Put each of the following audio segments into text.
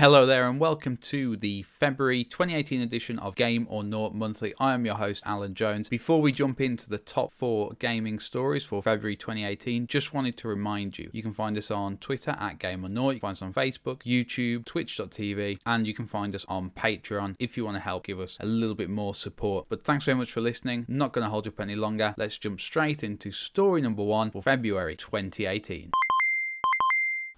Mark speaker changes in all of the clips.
Speaker 1: Hello there, and welcome to the February 2018 edition of Game or Nought Monthly. I am your host, Alan Jones. Before we jump into the top four gaming stories for February 2018, just wanted to remind you you can find us on Twitter at Game or Nought, you can find us on Facebook, YouTube, Twitch.tv, and you can find us on Patreon if you want to help give us a little bit more support. But thanks very much for listening. not going to hold you up any longer. Let's jump straight into story number one for February 2018.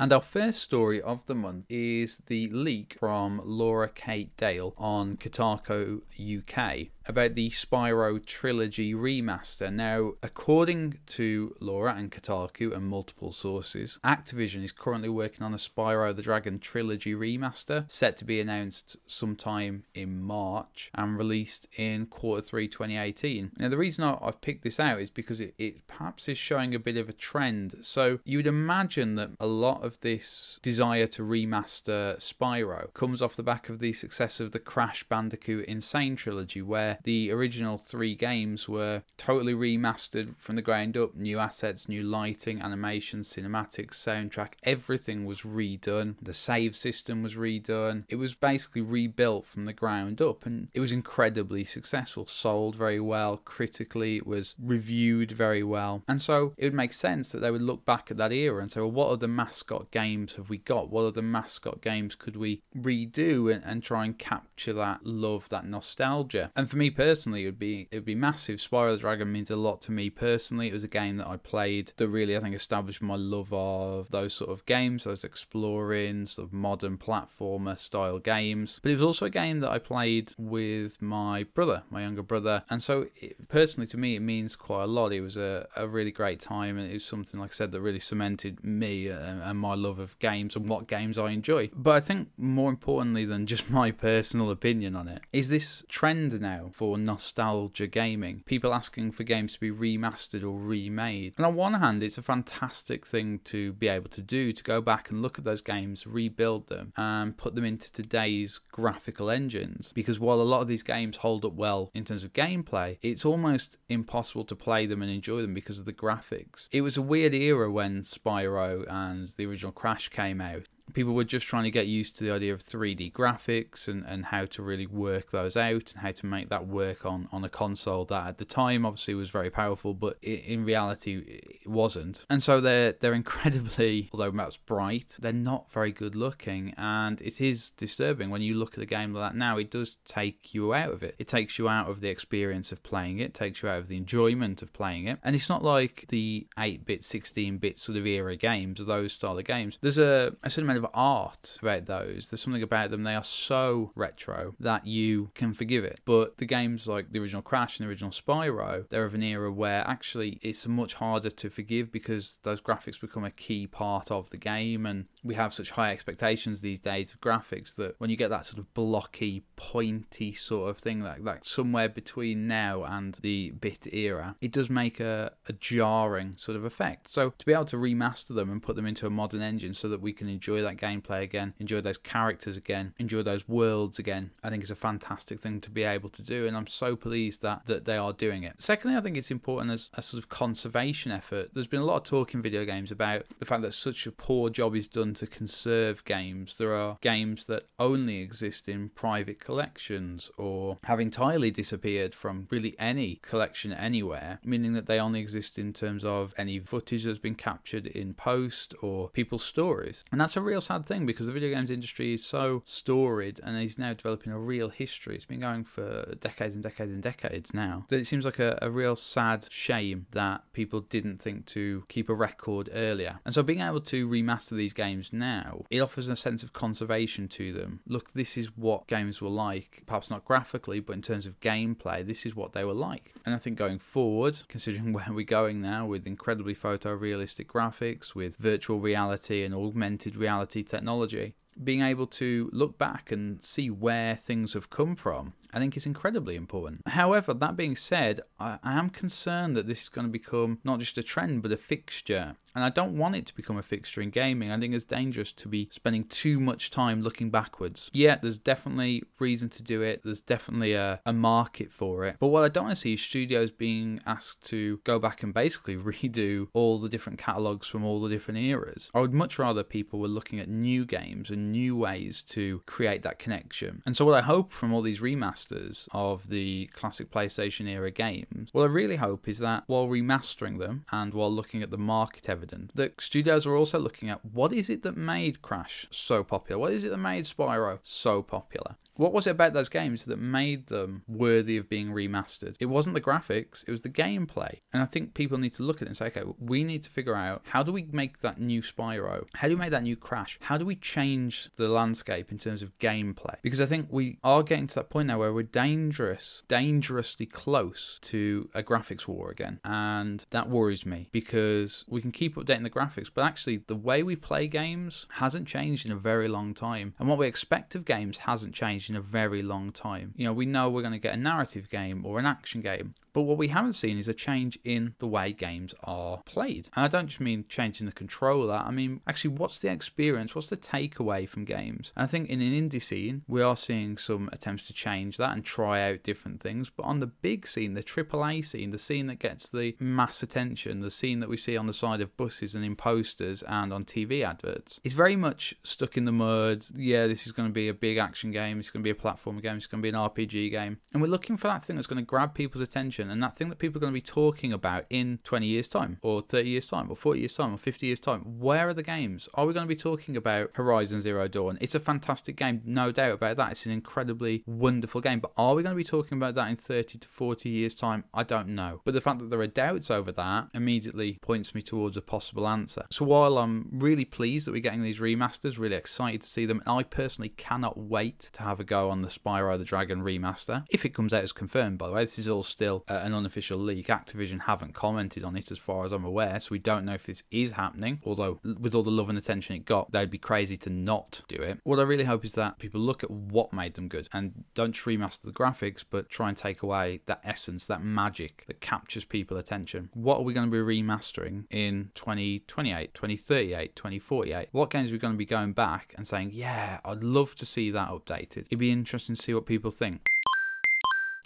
Speaker 1: And our first story of the month is the leak from Laura Kate Dale on Kotaku UK about the Spyro Trilogy remaster. Now, according to Laura and Kotaku and multiple sources, Activision is currently working on a Spyro the Dragon Trilogy remaster set to be announced sometime in March and released in quarter three 2018. Now, the reason I've picked this out is because it, it perhaps is showing a bit of a trend. So, you would imagine that a lot of this desire to remaster Spyro comes off the back of the success of the Crash Bandicoot N. Sane trilogy, where the original three games were totally remastered from the ground up new assets, new lighting, animations, cinematics, soundtrack, everything was redone. The save system was redone. It was basically rebuilt from the ground up and it was incredibly successful, sold very well critically, it was reviewed very well. And so it would make sense that they would look back at that era and say, well, what other mascot games have we got? What other mascot games could we redo and, and try and capture that love, that nostalgia? And for me, me personally, it would be it would be massive. Spyro the Dragon means a lot to me personally. It was a game that I played that really I think established my love of those sort of games, those exploring sort of modern platformer style games. But it was also a game that I played with my brother, my younger brother, and so it, personally to me it means quite a lot. It was a, a really great time, and it was something like I said that really cemented me and, and my love of games and what games I enjoy. But I think more importantly than just my personal opinion on it is this trend now for nostalgia gaming. People asking for games to be remastered or remade. And on one hand, it's a fantastic thing to be able to do to go back and look at those games, rebuild them, and put them into today's graphical engines. Because while a lot of these games hold up well in terms of gameplay, it's almost impossible to play them and enjoy them because of the graphics. It was a weird era when Spyro and the original Crash came out people were just trying to get used to the idea of 3D graphics and, and how to really work those out and how to make that work on, on a console that at the time obviously was very powerful, but it, in reality it wasn't. And so they're they're incredibly, although that's bright, they're not very good looking, and it is disturbing when you look at a game like that now. It does take you out of it. It takes you out of the experience of playing it, takes you out of the enjoyment of playing it, and it's not like the 8-bit, 16-bit sort of era games those style of games. There's a, a certain amount of art about those. There's something about them, they are so retro that you can forgive it. But the games like the original Crash and the original Spyro, they're of an era where actually it's much harder to forgive because those graphics become a key part of the game. And we have such high expectations these days of graphics that when you get that sort of blocky, pointy sort of thing, like, like somewhere between now and the bit era, it does make a, a jarring sort of effect. So to be able to remaster them and put them into a modern engine so that we can enjoy that gameplay again, enjoy those characters again, enjoy those worlds again. I think it's a fantastic thing to be able to do, and I'm so pleased that that they are doing it. Secondly, I think it's important as a sort of conservation effort. There's been a lot of talk in video games about the fact that such a poor job is done to conserve games. There are games that only exist in private collections or have entirely disappeared from really any collection anywhere, meaning that they only exist in terms of any footage that's been captured in post or people's stories. And that's a real sad thing because the video games industry is so storied and is now developing a real history. It's been going for decades and decades and decades now. That it seems like a, a real sad shame that people didn't think to keep a record earlier. And so being able to remaster these games now, it offers a sense of conservation to them. Look, this is what games were like, perhaps not graphically, but in terms of gameplay, this is what they were like. And I think going forward, considering where we're going now with incredibly photorealistic graphics, with virtual reality and augmented reality technology, being able to look back and see where things have come from, I think is incredibly important. However, that being said, I, am concerned that this is going to become not just a trend but a fixture And I don't want it to become a fixture in gaming. I think it's dangerous to be spending too much time looking backwards. Yeah, there's definitely reason to do it. There's definitely a, a market for it. But what I don't want to see is studios being asked to go back and basically redo all the different catalogs from all the different eras. I would much rather people were looking at new games and new ways to create that connection. And so what I hope from all these remasters of the classic PlayStation era games, what I really hope is that while remastering them and while looking at the market evidence, that studios are also looking at what is it that made Crash so popular? What is it that made Spyro so popular? What was it about those games that made them worthy of being remastered? It wasn't the graphics, it was the gameplay. And I think people need to look at it and say, okay, we need to figure out how do we make that new Spyro? How do we make that new Crash? How do we change the landscape in terms of gameplay? Because I think we are getting to that point now where we're dangerous, dangerously close to a graphics war again. And that worries me because we can keep updating the graphics, but actually the way we play games hasn't changed in a very long time. And what we expect of games hasn't changed in a very long time. You know, we know we're going to get a narrative game or an action game, but what we haven't seen is a change in the way games are played. And I don't just mean changing the controller, I mean, actually, what's the experience? What's the takeaway from games? And I think in an indie scene, we are seeing some attempts to change that and try out different things. But on the big scene, the AAA scene, the scene that gets the mass attention, the scene that we see on the side of buses and in posters and on TV adverts, it's very much stuck in the mud. Yeah, this is going to be a big action game, it's going to be a platform game, it's going to be an RPG game. And we're looking for that thing that's going to grab people's attention and that thing that people are going to be talking about in 20 years' time, or 30 years' time, or 40 years' time, or 50 years' time. Where are the games? Are we going to be talking about Horizon Zero Dawn? It's a fantastic game, no doubt about that. It's an incredibly wonderful game, but are we going to be talking about that in 30 to 40 years' time? I don't know. But the fact that there are doubts over that immediately points me towards a possible answer. So while I'm really pleased that we're getting these remasters, really excited to see them, I personally cannot wait to have a go on the Spyro the Dragon remaster. If it comes out as confirmed, by the way, this is all still uh, an unofficial leak. Activision haven't commented on it as far as I'm aware, so we don't know if this is happening. Although, with all the love and attention it got, they'd be crazy to not do it. What I really hope is that people look at what made them good and don't remaster the graphics, but try and take away that essence, that magic that captures people attention. What are we going to be remastering in 2028, 2038, 2048? What games are we going to be going back and saying, yeah, I'd love to see that updated? It'd be interesting to see what people think.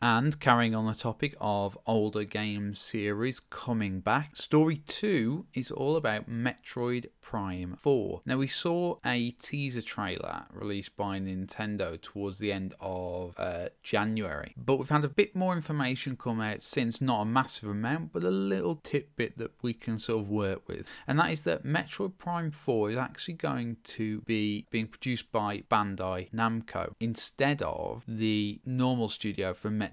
Speaker 1: And carrying on the topic of older game series coming back, Story 2 is all about Metroid Prime 4. Now, we saw a teaser trailer released by Nintendo towards the end of uh, January, but we've had a bit more information come out since, not a massive amount, but a little tidbit that we can sort of work with. And that is that Metroid Prime 4 is actually going to be being produced by Bandai Namco instead of the normal studio for Metroid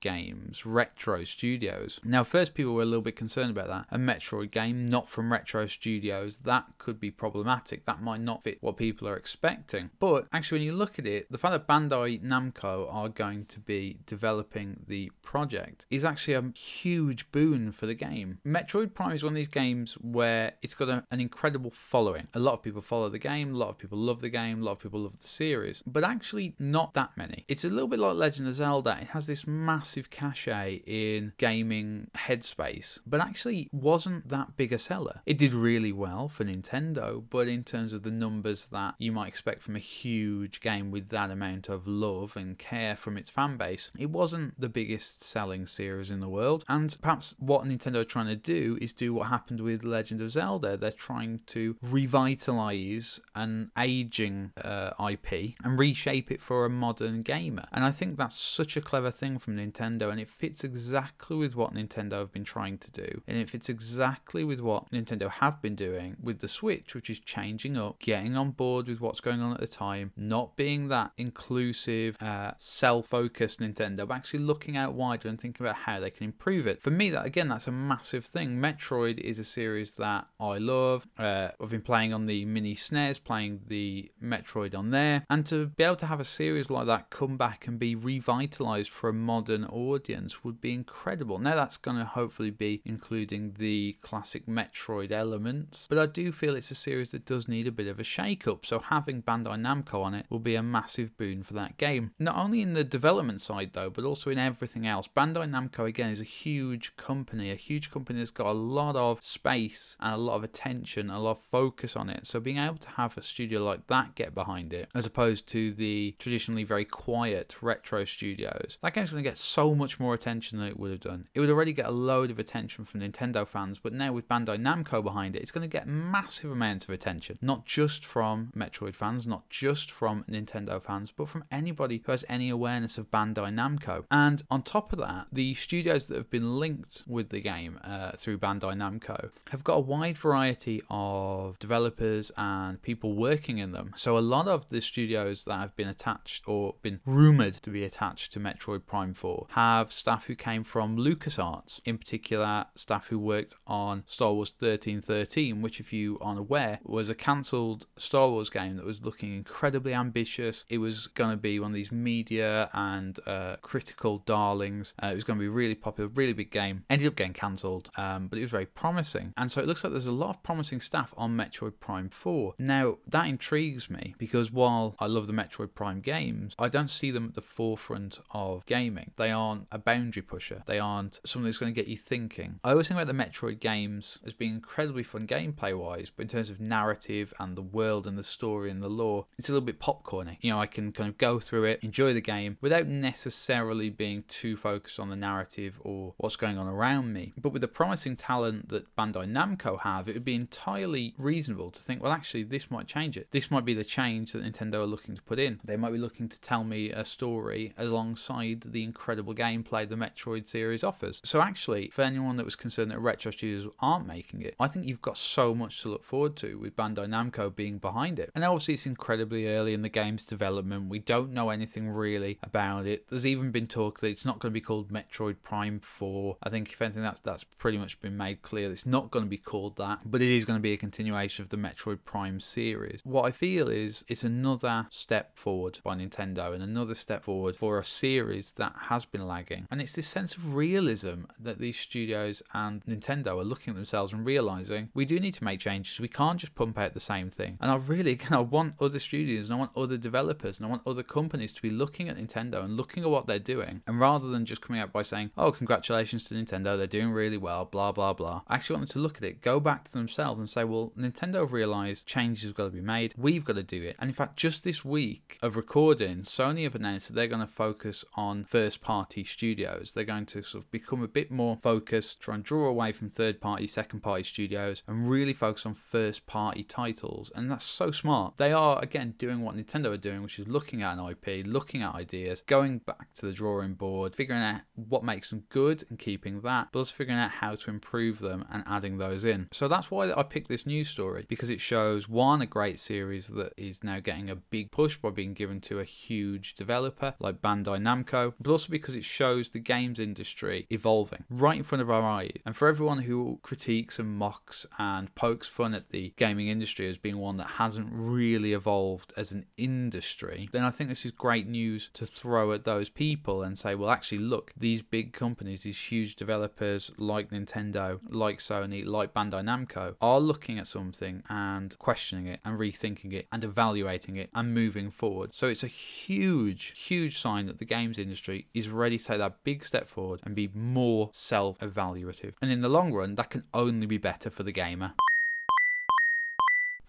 Speaker 1: games, Retro Studios. Now, first, people were a little bit concerned about that. A Metroid game not from Retro Studios, that that could be problematic. That might not fit what people are expecting. But actually, when you look at it, the fact that Bandai Namco are going to be developing the project is actually a huge boon for the game. Metroid Prime is one of these games where it's got a, an incredible following. A lot of people follow the game, a lot of people love the game, a lot of people love the series, but actually not that many. It's a little bit like Legend of Zelda. It has this massive cachet in gaming headspace, but actually wasn't that big a seller. It did really well for Nintendo, but in terms of the numbers that you might expect from a huge game with that amount of love and care from its fan base, it wasn't the biggest selling series in the world. And perhaps what Nintendo are trying to do is do what happened with Legend of Zelda. They're trying to revitalize an aging uh, IP and reshape it for a modern gamer. And I think that's such a clever thing from Nintendo, and it fits exactly with what Nintendo have been trying to do, and it fits exactly with what Nintendo have been doing with the Switch, which is changing up, getting on board with what's going on at the time, not being that inclusive, uh, self focused Nintendo, but actually looking out wider and thinking about how they can improve it. For me, that again, that's a massive thing. Metroid is a series that I love. Uh, I've been playing on the mini SNES, playing the Metroid on there, and to be able to have a series like that come back and be revitalized for a modern audience would be incredible. Now, that's going to hopefully be including the classic Metroid elements, but I do feel it's a series that does need a bit of a shake up, so having Bandai Namco on it will be a massive boon for that game. Not only in the development side, though, but also in everything else. Bandai Namco, again, is a huge company, a huge company that's got a lot of space and a lot of attention, a lot of focus on it. So being able to have a studio like that get behind it, as opposed to the traditionally very quiet retro studios, that game's going to get so much more attention than it would have done. It would already get a load of attention from Nintendo fans, but now with Bandai Namco behind it, it's going to get massive amounts of attention, not just from Metroid fans, not just from Nintendo fans, but from anybody who has any awareness of Bandai Namco. And on top of that, the studios that have been linked with the game uh, through Bandai Namco have got a wide variety of developers and people working in them. So a lot of the studios that have been attached or been rumored to be attached to Metroid Prime 4 have staff who came from LucasArts, in particular, staff who worked on Star Wars 1313, which, if you aren't aware, was a cancelled Star Wars game that was looking incredibly ambitious. It was going to be one of these media and uh, critical darlings. Uh, it was going to be really popular, really big game. Ended up getting cancelled, um, but it was very promising. And so it looks like there's a lot of promising staff on Metroid Prime 4. Now, that intrigues me because while I love the Metroid Prime games, I don't see them at the forefront of gaming. They aren't a boundary pusher, they aren't something that's going to get you thinking. I always think about the Metroid games as being incredibly fun gameplay wise, but in terms of narrative and the world and the story and the lore, it's a little bit popcorny. You know, I can kind of go through it, enjoy the game without necessarily being too focused on the narrative or what's going on around me. But with the promising talent that Bandai Namco have, it would be entirely reasonable to think, well, actually, this might change it. This might be the change that Nintendo are looking to put in. They might be looking to tell me a story alongside the incredible gameplay the Metroid series offers. So, actually, for anyone that was concerned that Retro Studios aren't making it, I think you've got so much to look forward to with Bandai Namco being behind it. And obviously, it's incredibly early in the game's development. We don't know anything really about it. There's even been talk that it's not going to be called Metroid Prime 4. I think, if anything, that's that's pretty much been made clear. It's not going to be called that, but it is going to be a continuation of the Metroid Prime series. What I feel is it's another step forward by Nintendo and another step forward for a series that has been lagging. And it's this sense of realism that these studios and Nintendo are looking at themselves and realizing we do need to make changes. We can't just pump out the same thing. And I really, again, I want other studios and I want other developers and I want other companies to be looking at Nintendo and looking at what they're doing. And rather than just coming out by saying, oh, congratulations to Nintendo, they're doing really well, blah, blah, blah, I actually want them to look at it, go back to themselves and say, well, Nintendo have realized changes have got to be made. We've got to do it. And in fact, just this week of recording, Sony have announced that they're going to focus on first party studios. They're going to sort of become a bit more focused, try and draw away from third party, second party studios, and really focus on first party titles. And that's so smart. They are, again, doing what Nintendo are doing, which is looking at an IP, looking at ideas, going back to the drawing board, figuring out what makes them good and keeping that, but also figuring out how to improve them and adding those in. So that's why I picked this news story because it shows one, a great series that is now getting a big push by being given to a huge developer like Bandai Namco, but also because it shows the games industry evolving right in front of our eyes. And for everyone who critiques and mocks and pokes fun at the gaming industry as being one that hasn't really evolved as an industry, then I think this is great news to throw at those people and say, well, actually, look, these big companies, these huge developers like Nintendo, like Sony, like Bandai Namco, are looking at something and questioning it and rethinking it and evaluating it and moving forward. So it's a huge, huge sign that the games industry is ready to take that big step forward and be more self evaluative. And in the long run, that can only be better for the gamer.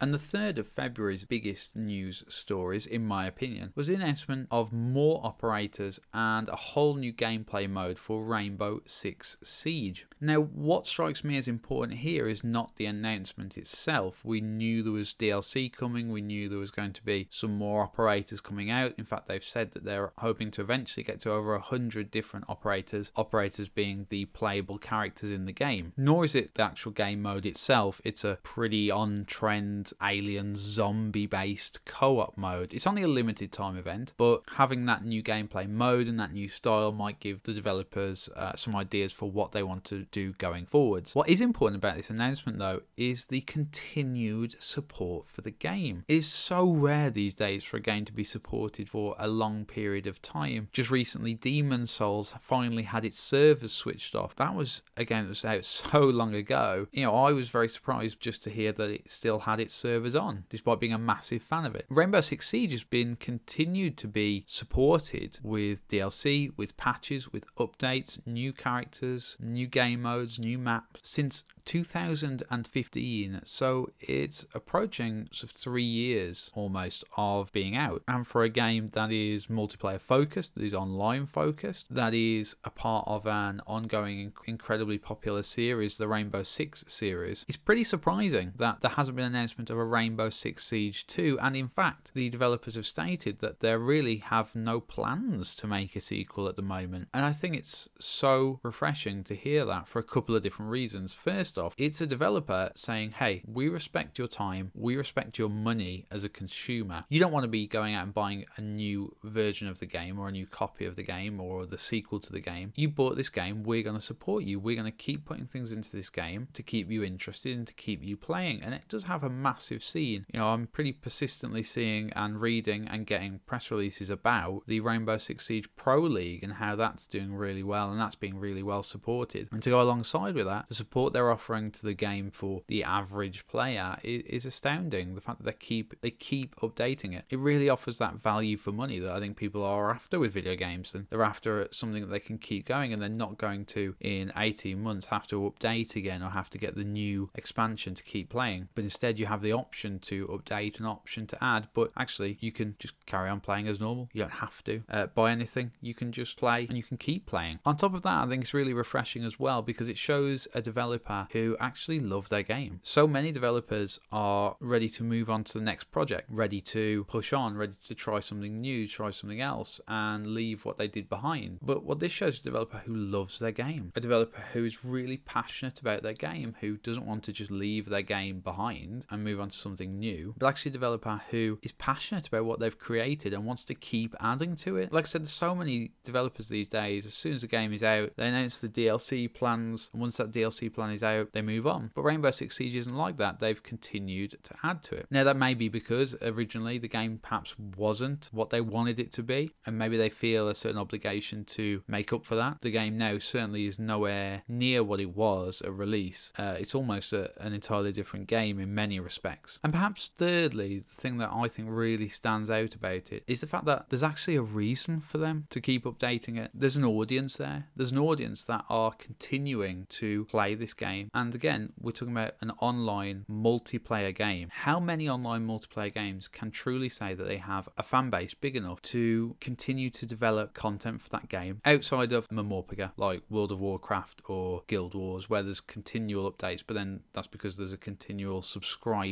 Speaker 1: And the third of February's biggest news stories, in my opinion, was the announcement of more operators and a whole new gameplay mode for Rainbow Six Siege. Now, what strikes me as important here is not the announcement itself. We knew there was DLC coming, we knew there was going to be some more operators coming out. In fact, they've said that they're hoping to eventually get to over 100 different operators, operators being the playable characters in the game. Nor is it the actual game mode itself, it's a pretty on trend alien zombie based co op mode. It's only a limited time event, but having that new gameplay mode and that new style might give the developers uh, some ideas for what they want to do going forwards. What is important about this announcement, though, is the continued support for the game. It is so rare these days for a game to be supported for a long period of time. Just recently, Demon's Souls finally had its servers switched off. That was a game that was out so long ago. You know, I was very surprised just to hear that it still had its servers on, despite being a massive fan of it. Rainbow Six Siege has been continued to be supported with DLC, with patches, with updates, new characters, new game modes, new maps since 2015. So it's approaching sort of three years almost of being out. And for a game that is multiplayer focused, that is online focused, that is a part of an ongoing, incredibly popular series, the Rainbow Six series, it's pretty surprising that there hasn't been an announcement of a Rainbow Six Siege 2. And in fact, the developers have stated that they really have no plans to make a sequel at the moment. And I think it's so refreshing to hear that for a couple of different reasons. First off, it's a developer saying, hey, we respect your time, we respect your money as a consumer. You don't want to be going out and buying a new version of the game or a new copy of the game or the sequel to the game. You bought this game, we're going to support you. We're going to keep putting things into this game to keep you interested and to keep you playing. And it does have a massive scene. You know, I'm pretty persistently seeing and reading and getting press releases about the Rainbow Six Siege Pro League and how that's doing really well and that's being really well supported. And to go alongside with that, the support they're offering to the game for the average player is, is astounding. The fact that they keep they keep updating it, it really offers that value for money that I think people are after with video games, and they're after something that they can keep going, and they're not going to in 18 months have to update again or have to get the new expansion to keep playing. But instead, you have the option to update, an option to add, but actually you can just carry on playing as normal. You don't have to uh, buy anything. You can just play and you can keep playing. On top of that, I think it's really refreshing as well because it shows a developer who actually love their game. So many developers are ready to move on to the next project, ready to push on, ready to try something new, try something else, and leave what they did behind. But what this shows is a developer who loves their game, a developer who is really passionate about their game, who doesn't want to just leave their game behind and move on to something new, but actually a developer who is passionate about what they've created and wants to keep adding to it. Like I said, there's so many developers these days, as soon as the game is out, they announce the DLC plans, and once that DLC plan is out, they move on. But Rainbow Six Siege isn't like that. They've continued to add to it. Now, that may be because originally the game perhaps wasn't what they wanted it to be, and maybe they feel a certain obligation to make up for that. The game now certainly is nowhere near what it was at release. Uh, it's almost a, an entirely different game in many respects. And perhaps, thirdly, the thing that I think really stands out about it is the fact that there's actually a reason for them to keep updating it. There's an audience there, there's an audience that are continuing to play this game. And again, we're talking about an online multiplayer game. How many online multiplayer games can truly say that they have a fan base big enough to continue to develop content for that game outside of MMORPG, like World of Warcraft or Guild Wars, where there's continual updates, but then that's because there's a continual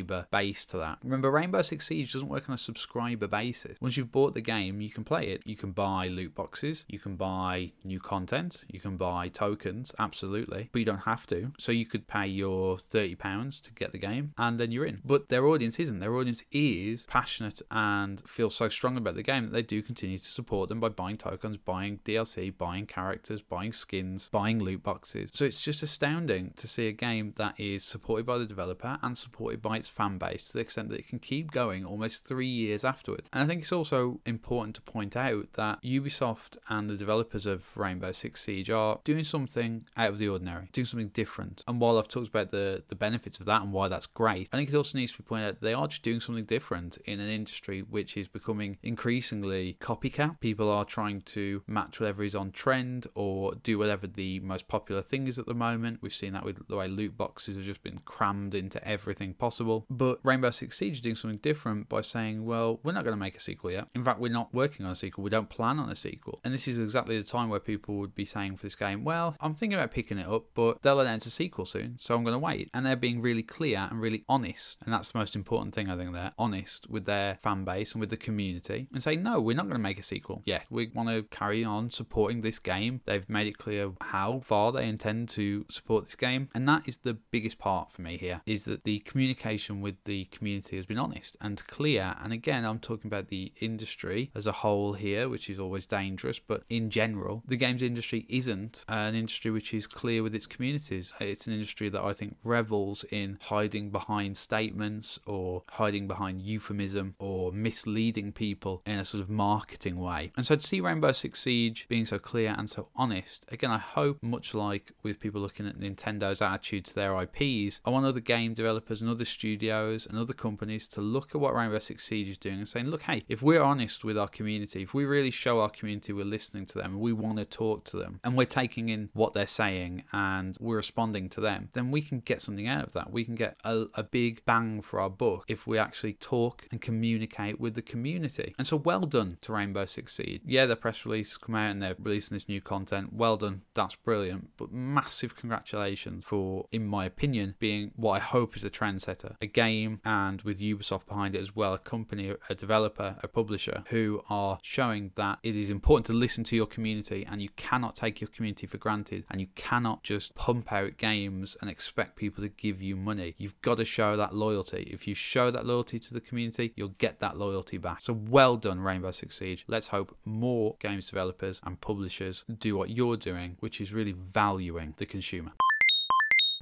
Speaker 1: subscriber base to that. Remember, Rainbow Six Siege doesn't work on a subscriber basis. Once you've bought the game, you can play it. You can buy loot boxes, you can buy new content, you can buy tokens, absolutely, but you don't have to. So you could pay your £30 to get the game and then you're in. But their audience isn't. Their audience is passionate and feels so strong about the game that they do continue to support them by buying tokens, buying DLC, buying characters, buying skins, buying loot boxes. So it's just astounding to see a game that is supported by the developer and supported by its fan base to the extent that it can keep going almost three years afterward. And I think it's also important to point out that Ubisoft and the developers of Rainbow Six Siege are doing something out of the ordinary, doing something different. And while I've talked about the, the benefits of that and why that's great, I think it also needs to be pointed out they are just doing something different in an industry which is becoming increasingly copycat. People are trying to match whatever is on trend or do whatever the most popular thing is at the moment. We've seen that with the way loot boxes have just been crammed into everything possible. But Rainbow Six Siege is doing something different by saying, well, we're not going to make a sequel yet. In fact, we're not working on a sequel. We don't plan on a sequel. And this is exactly the time where people would be saying for this game, well, I'm thinking about picking it up, but they'll announce a sequel soon, so I'm going to wait. And they're being really clear and really honest. And that's the most important thing, I think, they're honest with their fan base and with the community and say, no, we're not going to make a sequel yet. We want to carry on supporting this game. They've made it clear how far they intend to support this game. And that is the biggest part for me here, is that the communication communication with the community has been honest and clear. And again, I'm talking about the industry as a whole here, which is always dangerous, but in general, the games industry isn't an industry which is clear with its communities. It's an industry that I think revels in hiding behind statements or hiding behind euphemism or misleading people in a sort of marketing way. And so to see Rainbow Six Siege being so clear and so honest, again, I hope, much like with people looking at Nintendo's attitude to their IPs, I want other game developers and other studios and other companies to look at what Rainbow Six Siege is doing and saying, look, hey, if we're honest with our community, if we really show our community we're listening to them, we want to talk to them, and we're taking in what they're saying and we're responding to them, then we can get something out of that. We can get a, a big bang for our buck if we actually talk and communicate with the community. And so, well done to Rainbow Six Siege. Yeah, the press release come out and they're releasing this new content. Well done. That's brilliant. But massive congratulations for, in my opinion, being what I hope is a trendsetter. A game and with Ubisoft behind it as well, a company, a developer, a publisher who are showing that it is important to listen to your community and you cannot take your community for granted and you cannot just pump out games and expect people to give you money. You've got to show that loyalty. If you show that loyalty to the community, you'll get that loyalty back. So well done, Rainbow Six Siege. Let's hope more games developers and publishers do what you're doing, which is really valuing the consumer.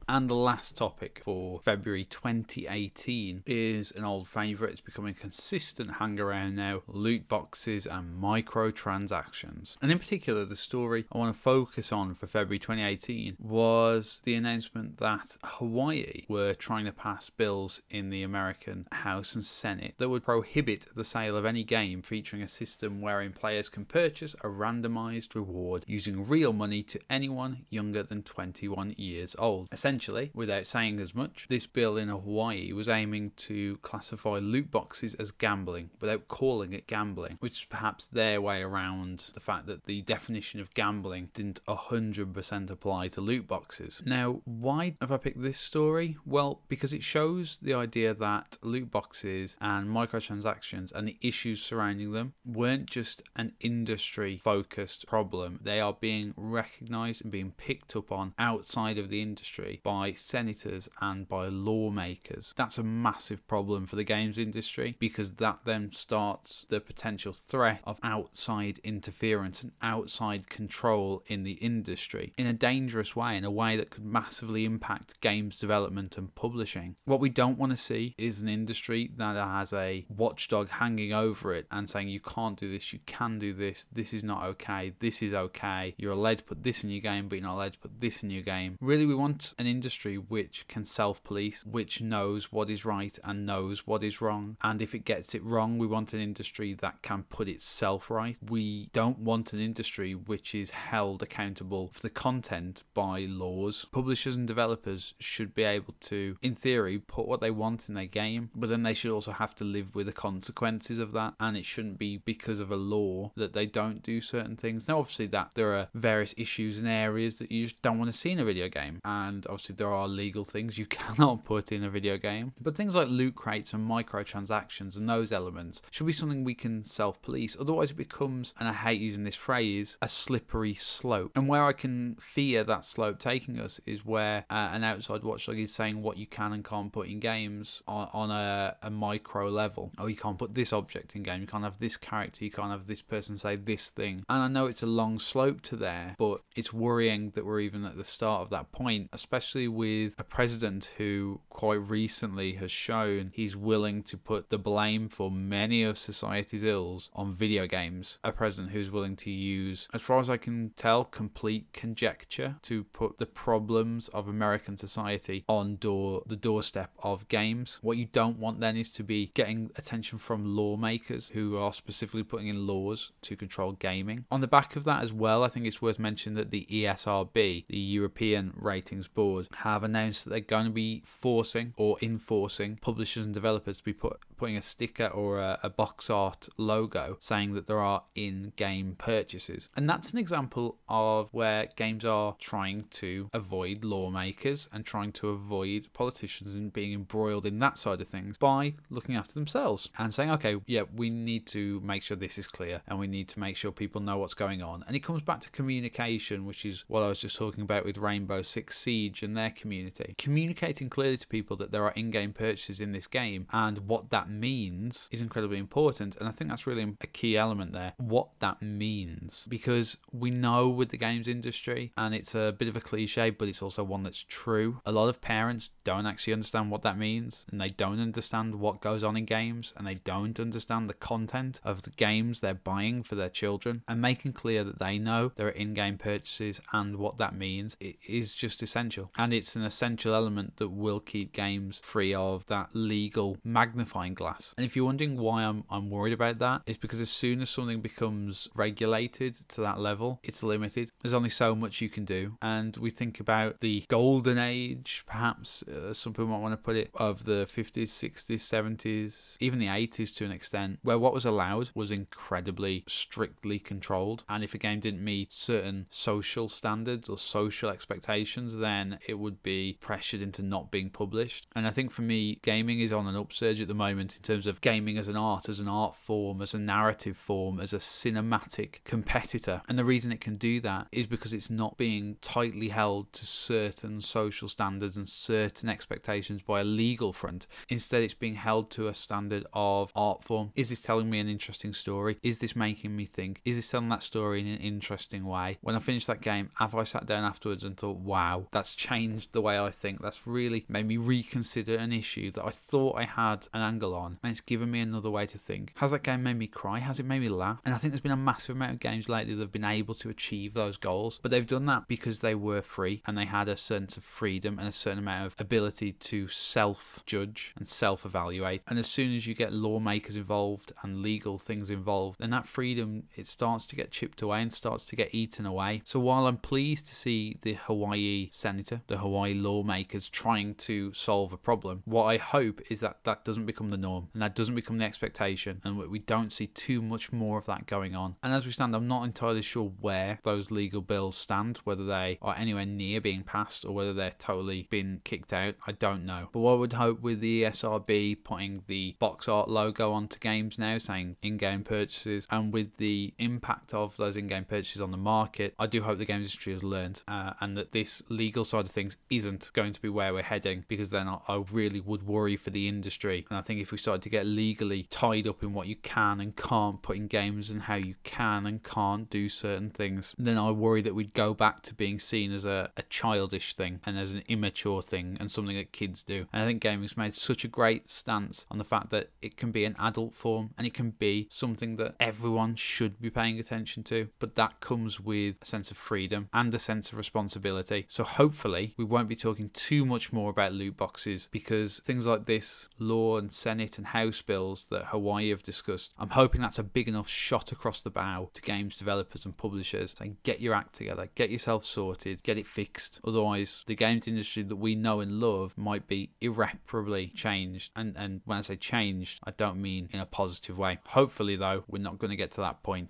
Speaker 1: And the last topic for February 2018 is an old favourite. It's becoming a consistent hang around now loot boxes and microtransactions. And in particular, the story I want to focus on for February 2018 was the announcement that Hawaii were trying to pass bills in the American House and Senate that would prohibit the sale of any game featuring a system wherein players can purchase a randomized reward using real money to anyone younger than 21 years old. Essentially, essentially, without saying as much, this bill in Hawaii was aiming to classify loot boxes as gambling without calling it gambling, which is perhaps their way around the fact that the definition of gambling didn't 100% apply to loot boxes. Now, why have I picked this story? Well, because it shows the idea that loot boxes and microtransactions and the issues surrounding them weren't just an industry focused problem, they are being recognized and being picked up on outside of the industry by senators and by lawmakers. That's a massive problem for the games industry because that then starts the potential threat of outside interference and outside control in the industry in a dangerous way, in a way that could massively impact games development and publishing. What we don't want to see is an industry that has a watchdog hanging over it and saying, you can't do this, you can do this, this is not okay, this is okay, you're allowed to put this in your game, but you're not allowed to put this in your game. Really, we want an industry which can self police, which knows what is right and knows what is wrong. And if it gets it wrong, we want an industry that can put itself right. We don't want an industry which is held accountable for the content by laws. Publishers and developers should be able to, in theory, put what they want in their game, but then they should also have to live with the consequences of that. And it shouldn't be because of a law that they don't do certain things. Now, obviously, that there are various issues and areas that you just don't want to see in a video game. And obviously there are legal things you cannot put in a video game, but things like loot crates and microtransactions and those elements should be something we can self police. Otherwise, it becomes, and I hate using this phrase, a slippery slope. And where I can fear that slope taking us is where uh, an outside watchdog is saying what you can and can't put in games on, on a, a micro level. Oh, you can't put this object in game, you can't have this character, you can't have this person say this thing. And I know it's a long slope to there, but it's worrying that we're even at the start of that point, especially especially with a president who quite recently has shown he's willing to put the blame for many of society's ills on video games. A president who's willing to use, as far as I can tell, complete conjecture to put the problems of American society on door the doorstep of games. What you don't want then is to be getting attention from lawmakers who are specifically putting in laws to control gaming. On the back of that as well, I think it's worth mentioning that the ESRB, the European Ratings Board, have announced that they're going to be forcing or enforcing publishers and developers to be put, putting a sticker or a, a box art logo saying that there are in game purchases. And that's an example of where games are trying to avoid lawmakers and trying to avoid politicians and being embroiled in that side of things by looking after themselves and saying, okay, yeah, we need to make sure this is clear and we need to make sure people know what's going on. And it comes back to communication, which is what I was just talking about with Rainbow Six Siege and their community. Communicating clearly to people that there are in game purchases in this game and what that means is incredibly important. And I think that's really a key element there what that means. Because we know with the games industry, and it's a bit of a cliche, but it's also one that's true, a lot of parents don't actually understand what that means and they don't understand what goes on in games and they don't understand the content of the games they're buying for their children. And making clear that they know there are in game purchases and what that means is just essential. And it's an essential element that will keep games free of that legal magnifying glass. And if you're wondering why I'm, I'm worried about that, it's because as soon as something becomes regulated to that level, it's limited. There's only so much you can do. And we think about the golden age, perhaps uh, some people might want to put it, of the 50s, 60s, 70s, even the 80s to an extent, where what was allowed was incredibly strictly controlled. And if a game didn't meet certain social standards or social expectations, then it would be pressured into not being published. And I think for me, gaming is on an upsurge at the moment in terms of gaming as an art, as an art form, as a narrative form, as a cinematic competitor. And the reason it can do that is because it's not being tightly held to certain social standards and certain expectations by a legal front. Instead, it's being held to a standard of art form. Is this telling me an interesting story? Is this making me think? Is this telling that story in an interesting way? When I finished that game, have I sat down afterwards and thought, wow, that's changed the way I think? That's really made me reconsider an issue that I thought I had an angle on, and it's given me another way to think. Has that game made me cry? Has it made me laugh? And I think there's been a massive amount of games lately that have been able to achieve those goals, but they've done that because they were free and they had a sense of freedom and a certain amount of ability to self judge and self evaluate. And as soon as you get lawmakers involved and legal things involved, then that freedom it starts to get chipped away and starts to get eaten away. So while I'm pleased to see the Hawaii senator, the Hawaii lawmakers trying to solve a problem, what I hope is that that doesn't become the norm and that doesn't become the expectation and we don't see too much more of that going on. And as we stand, I'm not entirely sure where those legal bills stand, whether they are anywhere near being passed or whether they're totally been kicked out. I don't know. But what I would hope with the ESRB putting the box art logo onto games now, saying in game purchases, and with the impact of those in game purchases on the market, I do hope the game industry has learned uh, and that this legal side of things isn't going to be where we're heading because then I, really would worry for the industry. And I think if we started to get legally tied up in what you can and can't put in games and how you can and can't do certain things, then I worry that we'd go back to being seen as a, a childish thing and as an immature thing and something that kids do. And I think gaming's made such a great stance on the fact that it can be an adult form and it can be something that everyone should be paying attention to, but that comes with a sense of freedom and a sense of responsibility. So hopefully we won't be talking too much more about loot boxes because things like this law and Senate and House bills that Hawaii have discussed, I'm hoping that's a big enough shot across the bow to games developers and publishers saying get your act together, get yourself sorted, get it fixed. Otherwise, the games industry that we know and love might be irreparably changed. And and when I say changed, I don't mean in a positive way. Hopefully though, we're not going to get to that point.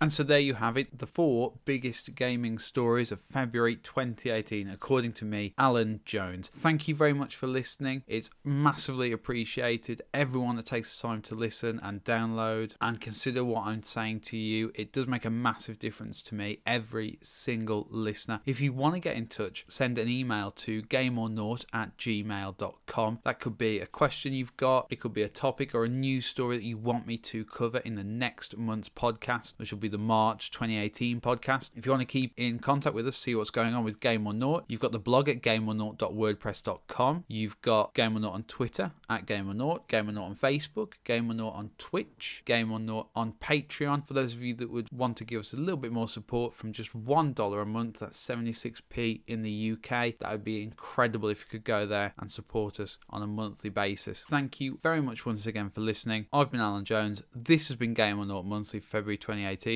Speaker 1: And so there you have it, the four biggest gaming stories of February 2018, according to me, Alan Jones. Thank you very much for listening. It's massively appreciated. Everyone that takes the time to listen and download and consider what I'm saying to you, it does make a massive difference to me, every single listener. If you want to get in touch, send an email to gameornought at gmail.com. That could be a question you've got, it could be a topic or a news story that you want me to cover in the next month's podcast, which will be the March 2018 podcast. If you want to keep in contact with us, see what's going on with Game or Nought, you've got the blog at gameornought.wordpress.com. You've got Game or Nought on Twitter at Game or Nought, Game or Nought on Facebook, Game or Nought on Twitch, Game or Nought on Patreon. For those of you that would want to give us a little bit more support from just $1 a month, that's 76p in the UK. That would be incredible if you could go there and support us on a monthly basis. Thank you very much once again for listening. I've been Alan Jones. This has been Game or Nought Monthly, February 2018.